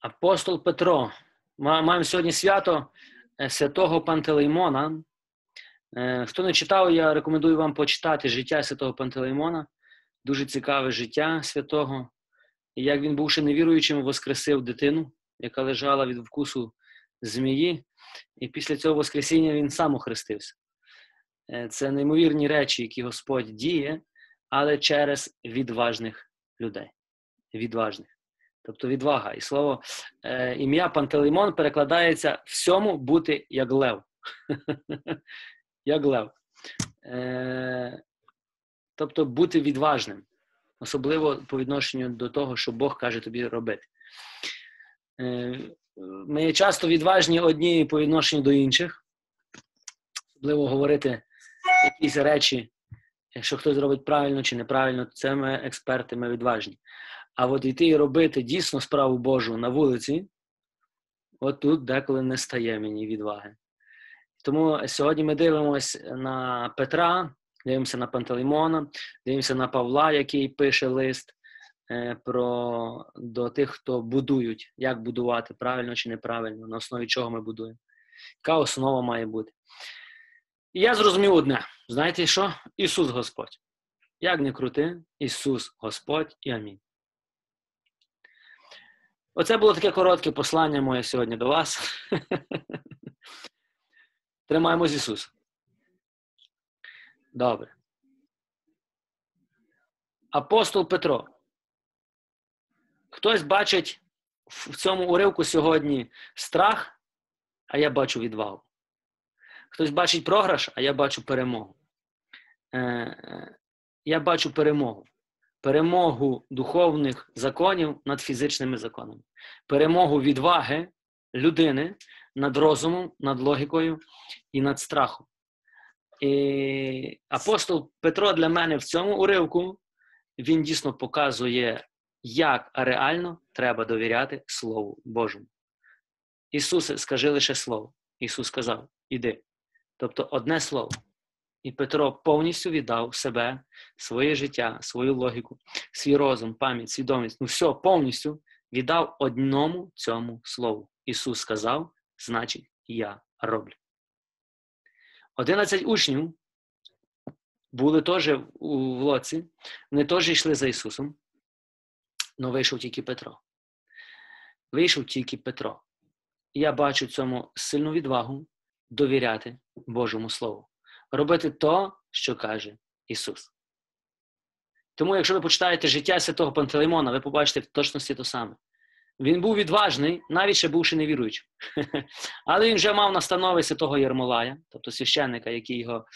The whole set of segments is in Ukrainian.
Апостол Петро. Маємо сьогодні свято е, святого Пантелеймона. Е, хто не читав, я рекомендую вам почитати життя святого Пантелеймона. Дуже цікаве життя святого. І як він, бувши невіруючим, воскресив дитину, яка лежала від вкусу змії. І після цього Воскресіння він сам охрестився. Е, це неймовірні речі, які Господь діє, але через відважних людей. Відважних. Тобто відвага. І слово е, ім'я Пантелеймон перекладається всьому бути як лев. як лев. Е, Тобто бути відважним, особливо по відношенню до того, що Бог каже тобі робити. Е, Ми часто відважні одні по відношенню до інших, особливо говорити якісь речі, якщо хтось робить правильно чи неправильно, то це ми експерти, ми відважні. А от йти і робити дійсно справу Божу на вулиці, от тут деколи не стає мені відваги. Тому сьогодні ми дивимося на Петра, дивимося на Пантелеймона, дивимося на Павла, який пише лист е, про, до тих, хто будують, як будувати правильно чи неправильно, на основі чого ми будуємо. Яка основа має бути? І я зрозумів одне: знаєте що? Ісус Господь. Як не крути, Ісус Господь і Амінь. Оце було таке коротке послання моє сьогодні до вас. Тримаємось Ісуса. Добре. Апостол Петро. Хтось бачить в цьому уривку сьогодні страх, а я бачу відвагу. Хтось бачить програш, а я бачу перемогу. Я бачу перемогу перемогу духовних законів над фізичними законами, перемогу відваги людини над розумом, над логікою і над страхом. І Апостол Петро для мене в цьому уривку він дійсно показує, як реально треба довіряти Слову Божому. Ісусе, скажи лише Слово. Ісус сказав: Іди. Тобто одне слово. І Петро повністю віддав себе, своє життя, свою логіку, свій розум, пам'ять, свідомість. Ну, все повністю віддав одному цьому слову. Ісус сказав, значить, я роблю. Одинадцять учнів були теж у лоці, вони теж йшли за Ісусом, але вийшов тільки Петро. Вийшов тільки Петро. Я бачу цьому сильну відвагу довіряти Божому Слову робити то, що каже Ісус. Тому, якщо ви почитаєте життя святого Пантелеймона, ви побачите в точності то саме. Він був відважний, навіть ще бувши невіруючим. Але він вже мав настанови святого Єрмолая, тобто священника, який його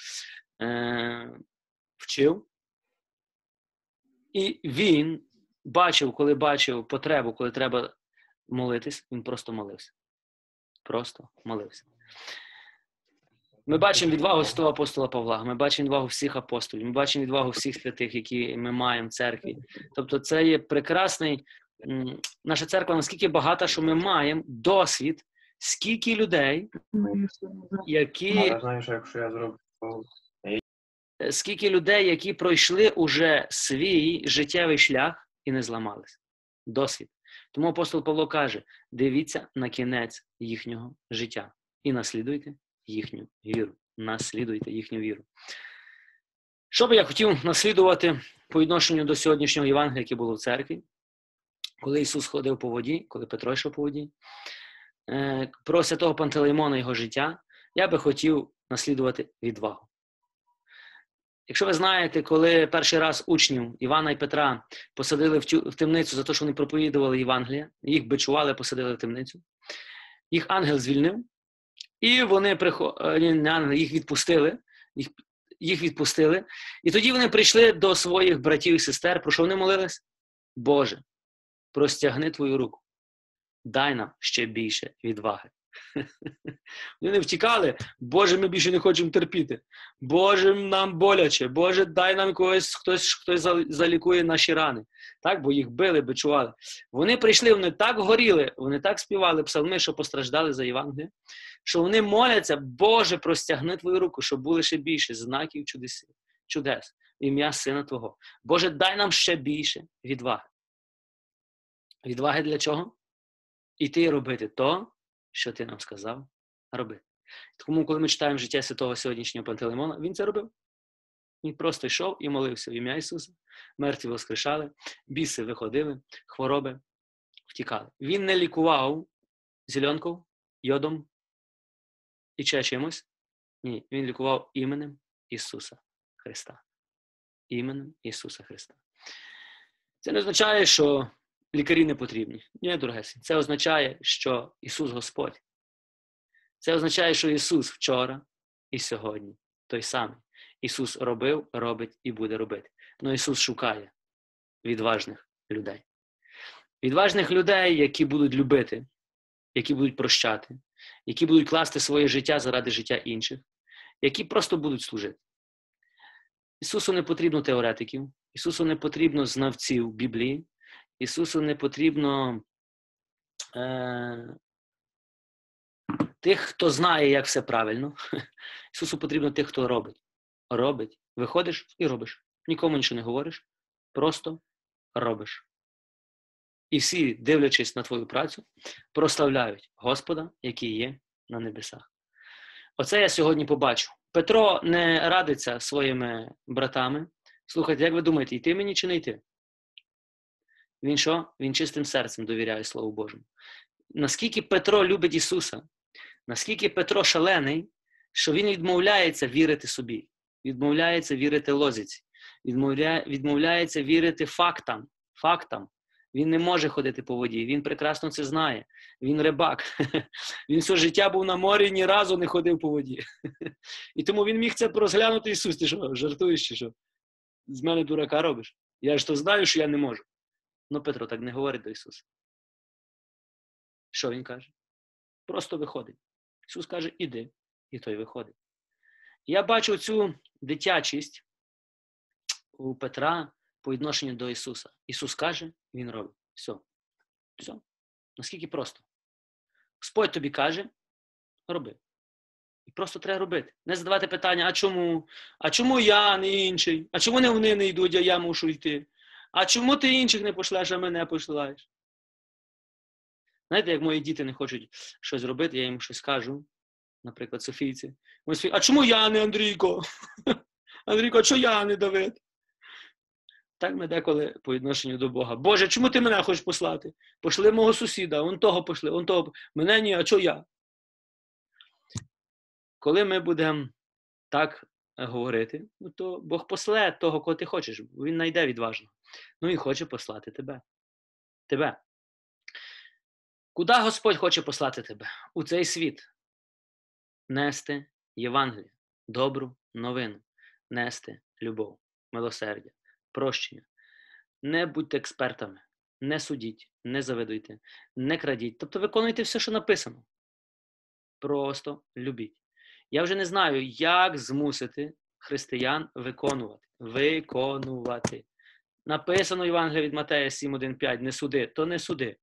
е- вчив. І він бачив, коли бачив потребу, коли треба молитись, він просто молився. Просто молився. Ми бачимо відвагу святого апостола Павла, ми бачимо відвагу всіх апостолів, ми бачимо відвагу всіх святих, які ми маємо в церкві. Тобто, це є прекрасний. Наша церква наскільки багата, що ми маємо досвід, скільки людей, які скільки людей, які пройшли уже свій життєвий шлях і не зламалися. Досвід. Тому апостол Павло каже: дивіться на кінець їхнього життя і наслідуйте їхню віру. Наслідуйте їхню віру. Що би я хотів наслідувати по відношенню до сьогоднішнього Євангелія, яке було в церкві, коли Ісус ходив по воді, коли Петро йшов по воді, е, про святого Пантелеймона його життя, я би хотів наслідувати відвагу. Якщо ви знаєте, коли перший раз учнів Івана і Петра посадили в темницю за те, що вони проповідували Євангелія, їх бичували, посадили в темницю, їх ангел звільнив, і вони е, їх відпустили, їх їх відпустили. І тоді вони прийшли до своїх братів і сестер, про що вони молились? Боже, простягни твою руку, дай нам ще більше відваги. Вони не втікали, Боже, ми більше не хочемо терпіти. Боже, нам боляче, Боже, дай нам когось, хтось хтось залікує наші рани. Так, Бо їх били, бичували. Вони прийшли, вони так горіли, вони так співали псалми, що постраждали за Євангеліє, що вони моляться, Боже, простягни твою руку, щоб було ще більше знаків чудес, чудес, ім'я Сина Твого. Боже, дай нам ще більше відваги. Відваги для чого? іти робити то, що ти нам сказав робити. Тому, коли ми читаємо життя святого сьогоднішнього Пантелеймона, він це робив. Він просто йшов і молився в ім'я Ісуса, мертві воскрешали, біси виходили, хвороби втікали. Він не лікував зеленком, йодом і ще чимось. Ні, він лікував іменем Ісуса Христа. Іменем Ісуса Христа. Це не означає, що лікарі не потрібні. Ні, дорогесі. Це означає, що Ісус Господь. Це означає, що Ісус вчора і сьогодні той самий. Ісус робив, робить і буде робити. Ну Ісус шукає відважних людей. Відважних людей, які будуть любити, які будуть прощати, які будуть класти своє життя заради життя інших, які просто будуть служити. Ісусу не потрібно теоретиків, Ісусу не потрібно знавців Біблії, Ісусу не потрібно е, тих, хто знає, як все правильно. Ісусу потрібно тих, хто робить. Робить. Виходиш і робиш. Нікому нічого не говориш, просто робиш. І всі, дивлячись на твою працю, прославляють Господа, який є на небесах. Оце я сьогодні побачу. Петро не радиться своїми братами. Слухайте, як ви думаєте, йти мені чи не йти? Він що? Він чистим серцем довіряє Слову Божому. Наскільки Петро любить Ісуса, наскільки Петро шалений, що він відмовляється вірити собі, відмовляється вірити лозіці, відмовляє, відмовляється вірити фактам. фактам. Він не може ходити по воді, він прекрасно це знає. Він рибак. Він все життя був на морі ні разу не ходив по воді. І тому він міг це розглянути Ісус. Ти що, жартуєш чи що? З мене дурака робиш. Я ж то знаю, що я не можу. Ну, Петро так не говорить до Ісуса. Що він каже? Просто виходить. Ісус каже, іди, і той виходить. Я бачу цю дитячість у Петра по відношенню до Ісуса. Ісус каже, Він робить. Все. Все. Наскільки просто. Господь тобі каже, роби. І просто треба робити. Не задавати питання, а чому? А чому я, не інший? А чому не вони не йдуть, а я мушу йти? А чому ти інших не пошлеш, а мене посилаєш? Знаєте, як мої діти не хочуть щось робити, я їм щось кажу, наприклад, Софійці. А чому я не Андрійко? Андрійко, а чому я не Давид? Так ми деколи по відношенню до Бога. Боже, чому ти мене хочеш послати? Пошли мого сусіда, он того пошли, он того. Мене ні, а чого я? Коли ми будемо так говорити, ну, то Бог после того, кого ти хочеш. Він знайде відважно. Ну, Він хоче послати тебе. Тебе. Куди Господь хоче послати тебе? У цей світ. Нести Євангеліє, добру новину, нести любов, милосердя прощення. Не будьте експертами, не судіть, не завидуйте, не крадіть. Тобто виконуйте все, що написано. Просто любіть. Я вже не знаю, як змусити християн виконувати. Виконувати. Написано Євангелія від Матея 7.1.5, не суди, то не суди.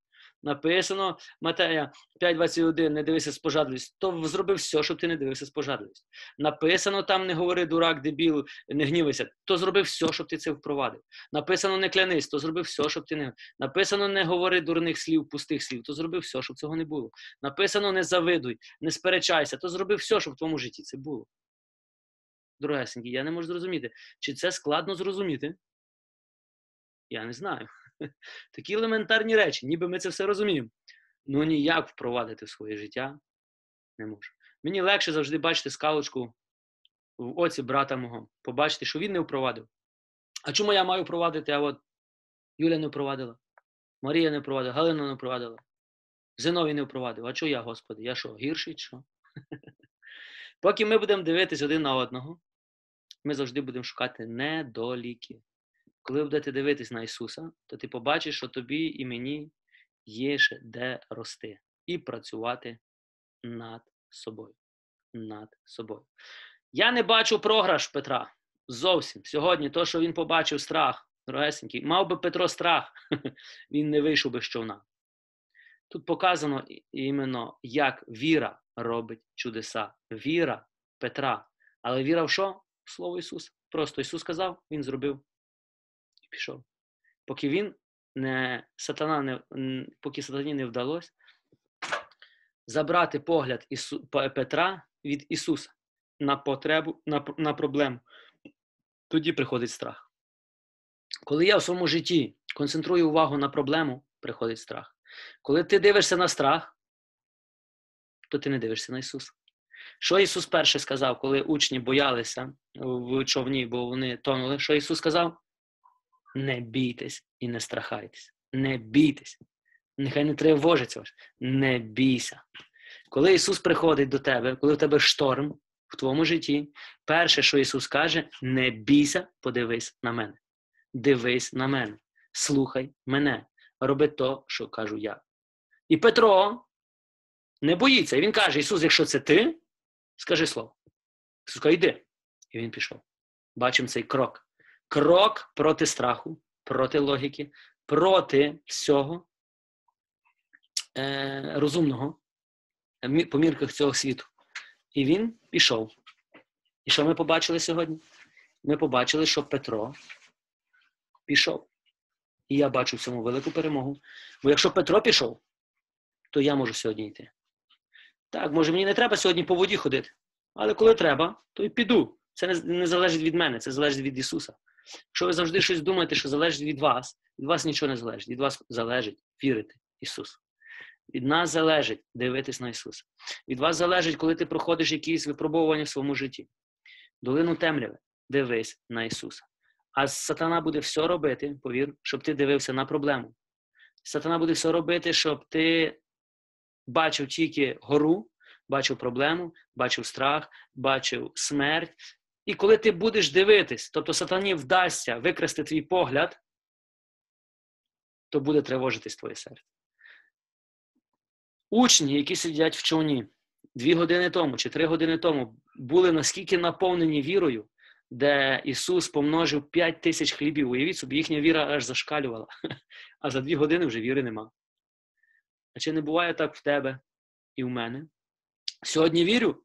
Написано Матея 5.21, не дивися з пожадливістю, то зроби все, щоб ти не дивився з пожадливістю. Написано там, не говори дурак, дебіл, не гнівайся, то зроби все, щоб ти це впровадив. Написано не клянись, то зроби все, щоб ти не. Написано не говори дурних слів, пустих слів, то зроби все, щоб цього не було. Написано не завидуй, не сперечайся, то зроби все, щоб в твоєму житті це було. Дорогесенькі, я не можу зрозуміти, чи це складно зрозуміти? Я не знаю. Такі елементарні речі, ніби ми це все розуміємо. Ну ніяк впровадити в своє життя не можу. Мені легше завжди бачити скалочку в оці брата мого, побачити, що він не впровадив. А чому я маю впровадити? А от Юля не впровадила, Марія не впровадила, Галина не впровадила, Зиновій не впровадив. А чого я, Господи? Я що, гірший? що? Поки ми будемо дивитись один на одного, ми завжди будемо шукати недоліки. Коли будете дивитись на Ісуса, то ти побачиш, що тобі і мені є ще де рости і працювати над собою. Над собою. Я не бачу програш Петра. Зовсім. Сьогодні, то, що він побачив страх, дорогесенький, мав би Петро страх, він не вийшов би з човна. Тут показано іменно, як віра робить чудеса. Віра Петра. Але віра в що? В Слово Ісуса. Просто Ісус сказав, Він зробив і пішов. Поки він не сатана не поки сатані не вдалося забрати погляд Ісу, Петра від Ісуса на потребу, на, на проблему. Тоді приходить страх. Коли я в своєму житті концентрую увагу на проблему, приходить страх. Коли ти дивишся на страх, то ти не дивишся на Ісуса. Що Ісус перше сказав, коли учні боялися в човні, бо вони тонули? Що Ісус сказав? Не бійтесь і не страхайтесь. Не бійтесь. Нехай не тривожиться вас. Не бійся. Коли Ісус приходить до тебе, коли в тебе шторм в твоєму житті, перше, що Ісус каже, не бійся, подивись на мене. Дивись на мене, слухай мене, роби то, що кажу я. І Петро не боїться. І він каже: Ісус, якщо це ти, скажи слово. Ісус каже, йди. І він пішов. Бачимо цей крок. Крок проти страху, проти логіки, проти всього е, розумного по мірках цього світу. І він пішов. І що ми побачили сьогодні? Ми побачили, що Петро пішов. І я бачу в цьому велику перемогу. Бо якщо Петро пішов, то я можу сьогодні йти. Так, може, мені не треба сьогодні по воді ходити, але коли треба, то й піду. Це не, не залежить від мене, це залежить від Ісуса. Якщо ви завжди щось думаєте, що залежить від вас, від вас нічого не залежить. Від вас залежить вірити Ісусу. Від нас залежить дивитись на Ісуса. Від вас залежить, коли ти проходиш якісь випробовування в своєму житті. Долину темряви, дивись на Ісуса. А сатана буде все робити, повір, щоб ти дивився на проблему. Сатана буде все робити, щоб ти бачив тільки гору, бачив проблему, бачив страх, бачив смерть. І коли ти будеш дивитись, тобто сатані вдасться викрасти твій погляд, то буде тривожитись твоє серце. Учні, які сидять в човні дві години тому чи три години тому, були наскільки наповнені вірою, де Ісус помножив п'ять тисяч хлібів. Уявіть собі, їхня віра аж зашкалювала, а за дві години вже віри нема. А чи не буває так в тебе і в мене? Сьогодні вірю,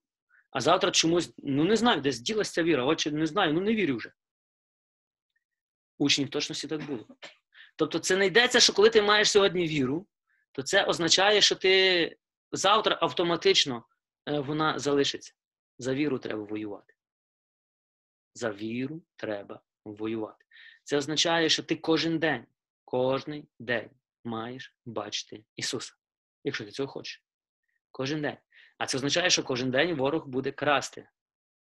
а завтра чомусь, ну не знаю, десь ділася віра, очі не знаю, ну не вірю вже. Учнів точності так було. Тобто, це не йдеться, що коли ти маєш сьогодні віру, то це означає, що ти завтра автоматично е, вона залишиться. За віру треба воювати. За віру треба воювати. Це означає, що ти кожен день, кожен день маєш бачити Ісуса, якщо ти цього хочеш. Кожен день. А це означає, що кожен день ворог буде красти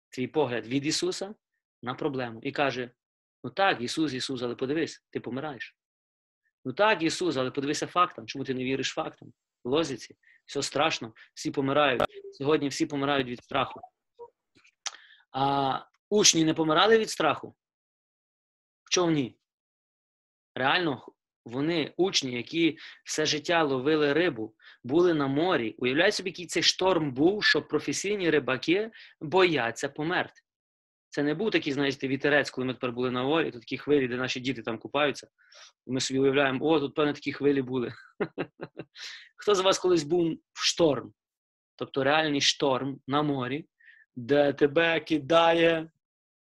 твій погляд від Ісуса на проблему. І каже: ну так, Ісус, Ісус, але подивись, ти помираєш. Ну так, Ісус, але подивися фактам. Чому ти не віриш фактам? Лозіці, все страшно, всі помирають. Сьогодні всі помирають від страху. А учні не помирали від страху? В човні. Реально, вони, учні, які все життя ловили рибу, були на морі. Уявляють собі, який цей шторм був, що професійні рибаки бояться померти. Це не був такий, знаєте, вітерець, коли ми тепер були на морі, то такі хвилі, де наші діти там купаються. І ми собі уявляємо, о, тут, певне, такі хвилі були. Хто з вас колись був в шторм? Тобто реальний шторм на морі, де тебе кидає.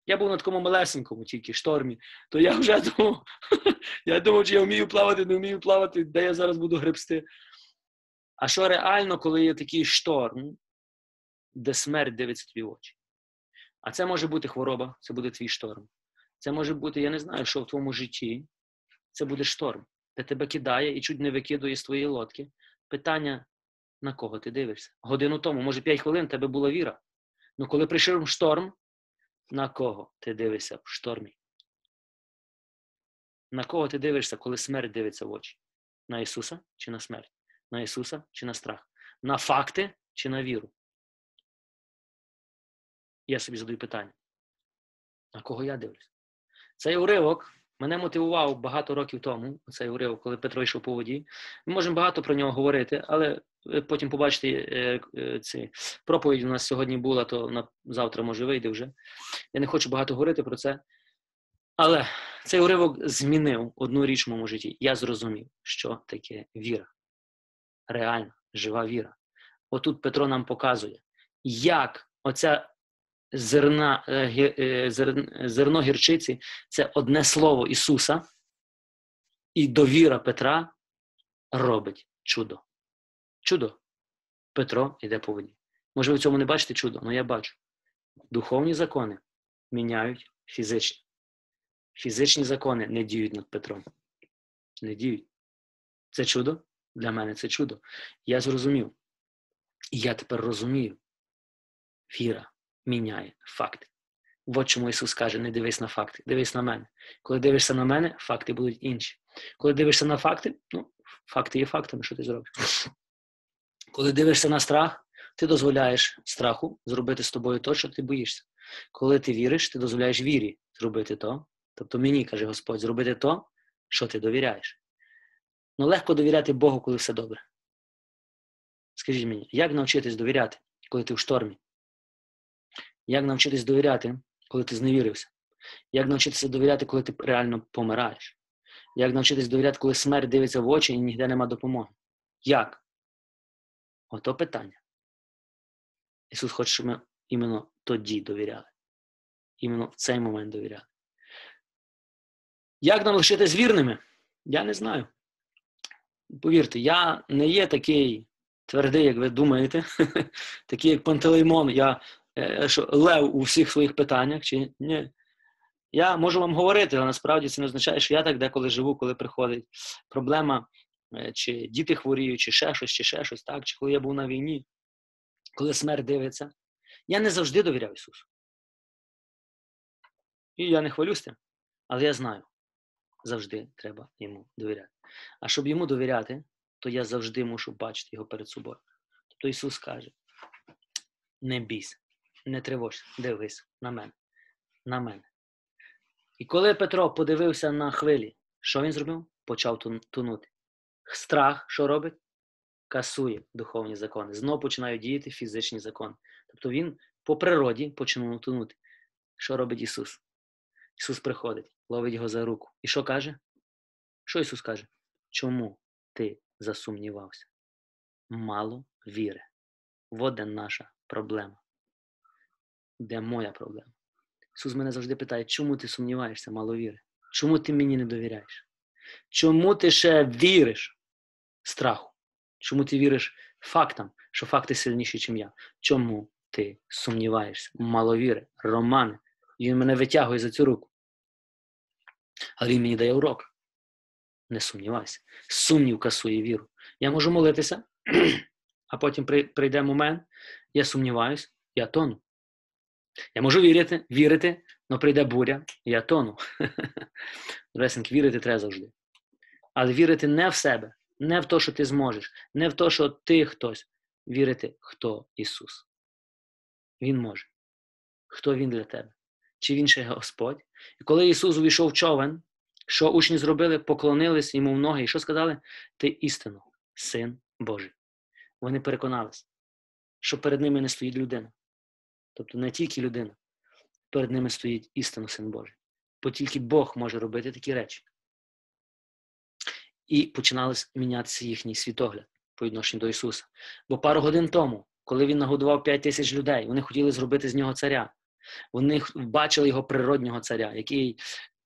Я був на такому малесенькому тільки штормі, то я вже думав, я думав, чи я вмію плавати, не вмію плавати, де я зараз буду гребсти. А що реально, коли є такий шторм, де смерть дивиться тобі в очі? А це може бути хвороба, це буде твій шторм. Це може бути, я не знаю, що в твоєму житті це буде шторм, де тебе кидає і чуть не викидує з твоєї лодки. Питання, на кого ти дивишся? Годину тому, може, 5 хвилин тебе була віра. Ну коли прийшов шторм, на кого ти дивишся в штормі? На кого ти дивишся, коли смерть дивиться в очі? На Ісуса чи на смерть? На Ісуса чи на страх? На факти чи на віру? Я собі задаю питання. На кого я дивлюсь? Цей уривок мене мотивував багато років тому, цей уривок, коли Петро йшов по воді. Ми можемо багато про нього говорити, але потім побачите, е, е, ці проповідь у нас сьогодні була, то на завтра може вийде вже. Я не хочу багато говорити про це. Але цей уривок змінив одну річ в моєму житті. Я зрозумів, що таке віра. Реальна, жива віра. Отут Петро нам показує, як оця зерна, е, е, зерно гірчиці це одне слово Ісуса, і довіра Петра робить чудо. Чудо. Петро йде по воді. Може, ви в цьому не бачите чудо, але я бачу. Духовні закони міняють фізичні. Фізичні закони не діють над Петром. Не діють. Це чудо? Для мене це чудо. Я зрозумів. І я тепер розумію. Віра міняє факти. От чому Ісус каже: не дивись на факти, дивись на мене. Коли дивишся на мене, факти будуть інші. Коли дивишся на факти, ну, факти є фактами, що ти зробиш. Коли дивишся на страх, ти дозволяєш страху зробити з тобою то, що ти боїшся. Коли ти віриш, ти дозволяєш вірі зробити то. Тобто мені, каже Господь, зробити то, що ти довіряєш. Ну легко довіряти Богу, коли все добре. Скажіть мені, як навчитись довіряти, коли ти в штормі? Як навчитись довіряти, коли ти зневірився? Як навчитися довіряти, коли ти реально помираєш? Як навчитись довіряти, коли смерть дивиться в очі і ніде нема допомоги? Як? Ото питання. Ісус хоче, щоб ми іменно тоді довіряли. Іменно в цей момент довіряли. Як нам лишитись вірними? Я не знаю. Повірте, я не є такий твердий, як ви думаєте, такий, як Пантелеймон, я що, лев у всіх своїх питаннях. чи ні. Я можу вам говорити, але насправді це не означає, що я так деколи живу, коли приходить проблема, е, чи діти хворіють, чи ще щось, чи ще щось, так, чи коли я був на війні, коли смерть дивиться. Я не завжди довіряв Ісусу. І я не хвалюсь тим, але я знаю, завжди треба йому довіряти. А щоб йому довіряти, то я завжди мушу бачити його перед собою. Тобто Ісус каже: не бійся, не тривожся, дивись на мене, на мене. І коли Петро подивився на хвилі, що він зробив? Почав тонути. Страх, що робить? Касує духовні закони. Знову починають діяти фізичні закони. Тобто він по природі починав тонути. Що робить Ісус? Ісус приходить, ловить його за руку. І що каже? Що Ісус каже? Чому ти засумнівався? Мало віри. Вот де наша проблема. Де моя проблема? Ісус мене завжди питає, чому ти сумніваєшся, мало віри? Чому ти мені не довіряєш? Чому ти ще віриш страху? Чому ти віриш фактам, що факти сильніші, ніж я? Чому ти сумніваєшся? Мало віри, Романе, він мене витягує за цю руку. Але він мені дає урок. Не сумнівайся. Сумнів касує віру. Я можу молитися, а потім прийде момент, я сумніваюсь, я тону. Я можу вірити, вірити, але прийде буря, я тону. Ресеньки, вірити треба завжди. Але вірити не в себе, не в те, що ти зможеш, не в те, що ти хтось. Вірити, хто Ісус. Він може. Хто Він для тебе? Чи Він ще Господь? І коли Ісус увійшов в човен, що учні зробили? Поклонились йому в ноги. І що сказали? Ти істину, син Божий. Вони переконалися, що перед ними не стоїть людина. Тобто не тільки людина, перед ними стоїть істинно син Божий. Бо тільки Бог може робити такі речі. І починалось мінятися їхній світогляд по відношенню до Ісуса. Бо пару годин тому, коли Він нагодував 5 тисяч людей, вони хотіли зробити з нього царя. Вони бачили його природнього царя, який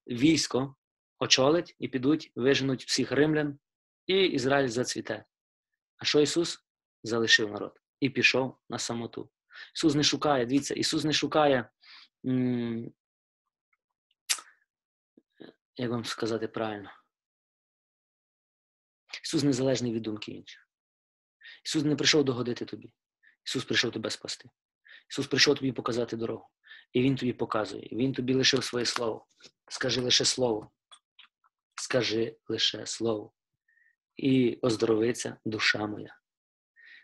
військо очолить і підуть, виженуть всіх римлян, і Ізраїль зацвіте. А що Ісус? Залишив народ і пішов на самоту. Ісус не шукає, дивіться, Ісус не шукає, як вам сказати правильно, Ісус незалежний від думки інших. Ісус не прийшов догодити тобі. Ісус прийшов тебе спасти. Ісус прийшов тобі показати дорогу. І Він тобі показує. Він тобі лишив своє слово. Скажи лише слово. Скажи лише слово. І оздоровиться душа моя.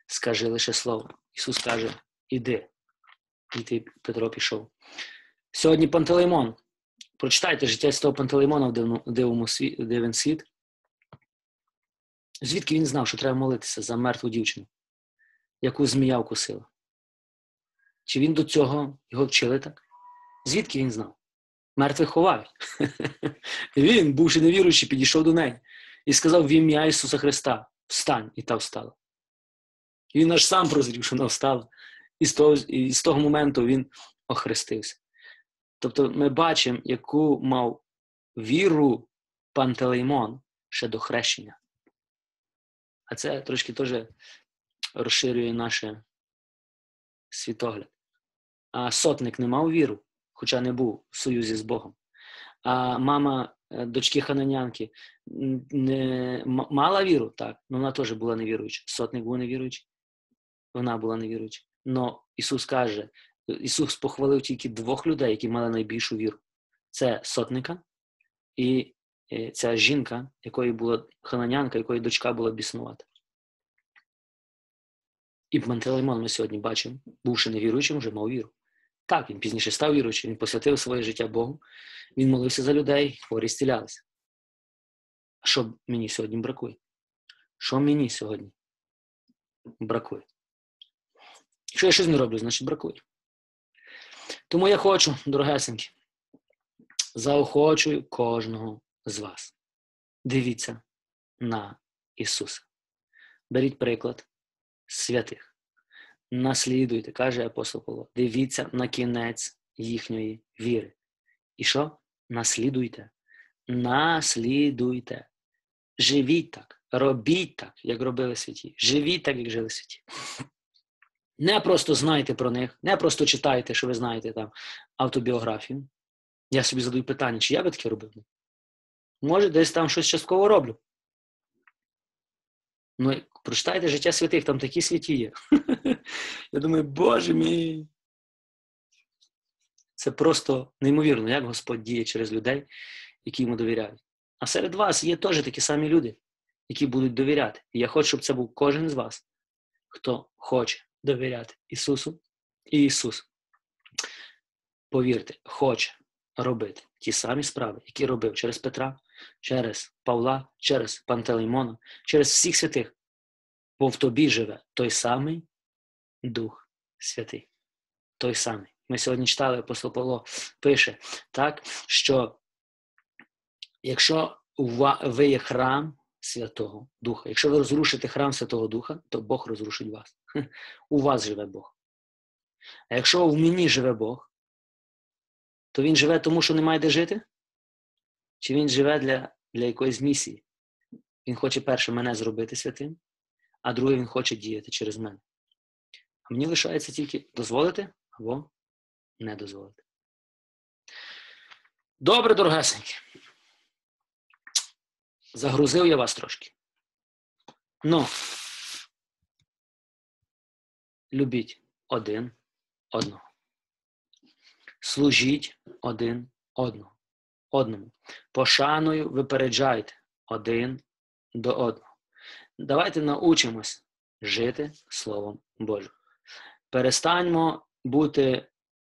Скажи лише слово. Ісус каже, іди. І ти, Петро пішов. Сьогодні Пантелеймон. Прочитайте життя з того Пантелеймона в дивному дивен світ. Звідки він знав, що треба молитися за мертву дівчину, яку змія вкусила? Чи він до цього його вчили так? Звідки він знав? Мертвих ховають. Він, бувши невіруючий, підійшов до неї і сказав в ім'я Ісуса Христа: Встань, і та встала. І він аж сам прозрів, що вона встала. І з того, і з того моменту він охрестився. Тобто ми бачимо, яку мав віру Пантелеймон ще до хрещення. А це трошки теж розширює наш світогляд. А сотник не мав віру, хоча не був в союзі з Богом. А мама е, дочки Хананянки не мала віру, так, але вона теж була невіруюча. Сотник був невіруючий, вона була невіруюча. Но Ісус каже, Ісус похвалив тільки двох людей, які мали найбільшу віру. Це сотника і е, ця жінка, якої була хананянка, якої дочка була біснувата. І Пантелеймон ми сьогодні бачимо, бувши невіруючим, вже мав віру. Так, він пізніше став віруючим, він посвятив своє життя Богу, він молився за людей, хворі стілялися. А що мені сьогодні бракує? Що мені сьогодні бракує? Якщо я щось не роблю, значить бракує. Тому я хочу, дорогесенькі, заохочую кожного з вас. Дивіться на Ісуса. Беріть приклад святих. Наслідуйте, каже апостол Павло, дивіться на кінець їхньої віри. І що? Наслідуйте. Наслідуйте. Живіть так, робіть так, як робили святі. Живіть так, як жили святі. Не просто знайте про них, не просто читайте, що ви знаєте там автобіографію. Я собі задаю питання, чи я би таке робив? Може, десь там щось частково роблю. Ну, прочитайте життя святих, там такі святі є. Я думаю, Боже мій. Це просто неймовірно, як Господь діє через людей, які йому довіряють. А серед вас є теж такі самі люди, які будуть довіряти. І я хочу, щоб це був кожен з вас, хто хоче довіряти Ісусу і Ісус. Повірте, хоче робити ті самі справи, які робив через Петра, через Павла, через Пантелеймона, через всіх святих. Бо в тобі живе той самий Дух Святий. Той самий. Ми сьогодні читали, апостол Павло пише, так, що якщо ви є храм Святого Духа, якщо ви розрушите храм Святого Духа, то Бог розрушить вас. У вас живе Бог. А якщо в мені живе Бог, то він живе тому, що немає де жити? Чи він живе для, для якоїсь місії? Він хоче перше мене зробити святим, а друге він хоче діяти через мене. А мені лишається тільки дозволити або не дозволити. Добре, дорогесенькі. Загрузив я вас трошки. Ну, любіть один одного. Служіть один одного. одному. Пошаною випереджайте один до одного. Давайте научимось жити Словом Божим. Перестаньмо бути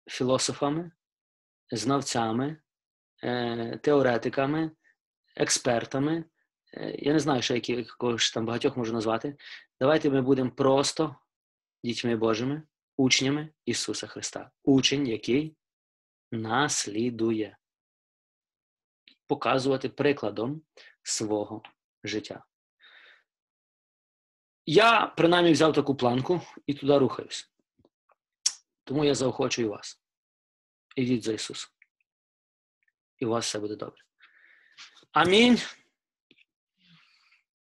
філософами, знавцями, е, теоретиками, експертами. Я не знаю, що якогось там багатьох можу назвати. Давайте ми будемо просто дітьми Божими, учнями Ісуса Христа. Учень, який наслідує. Показувати прикладом свого життя. Я принаймні взяв таку планку і туди рухаюсь. Тому я заохочую вас. Ідіть за Ісусом. І у вас все буде добре. Амінь.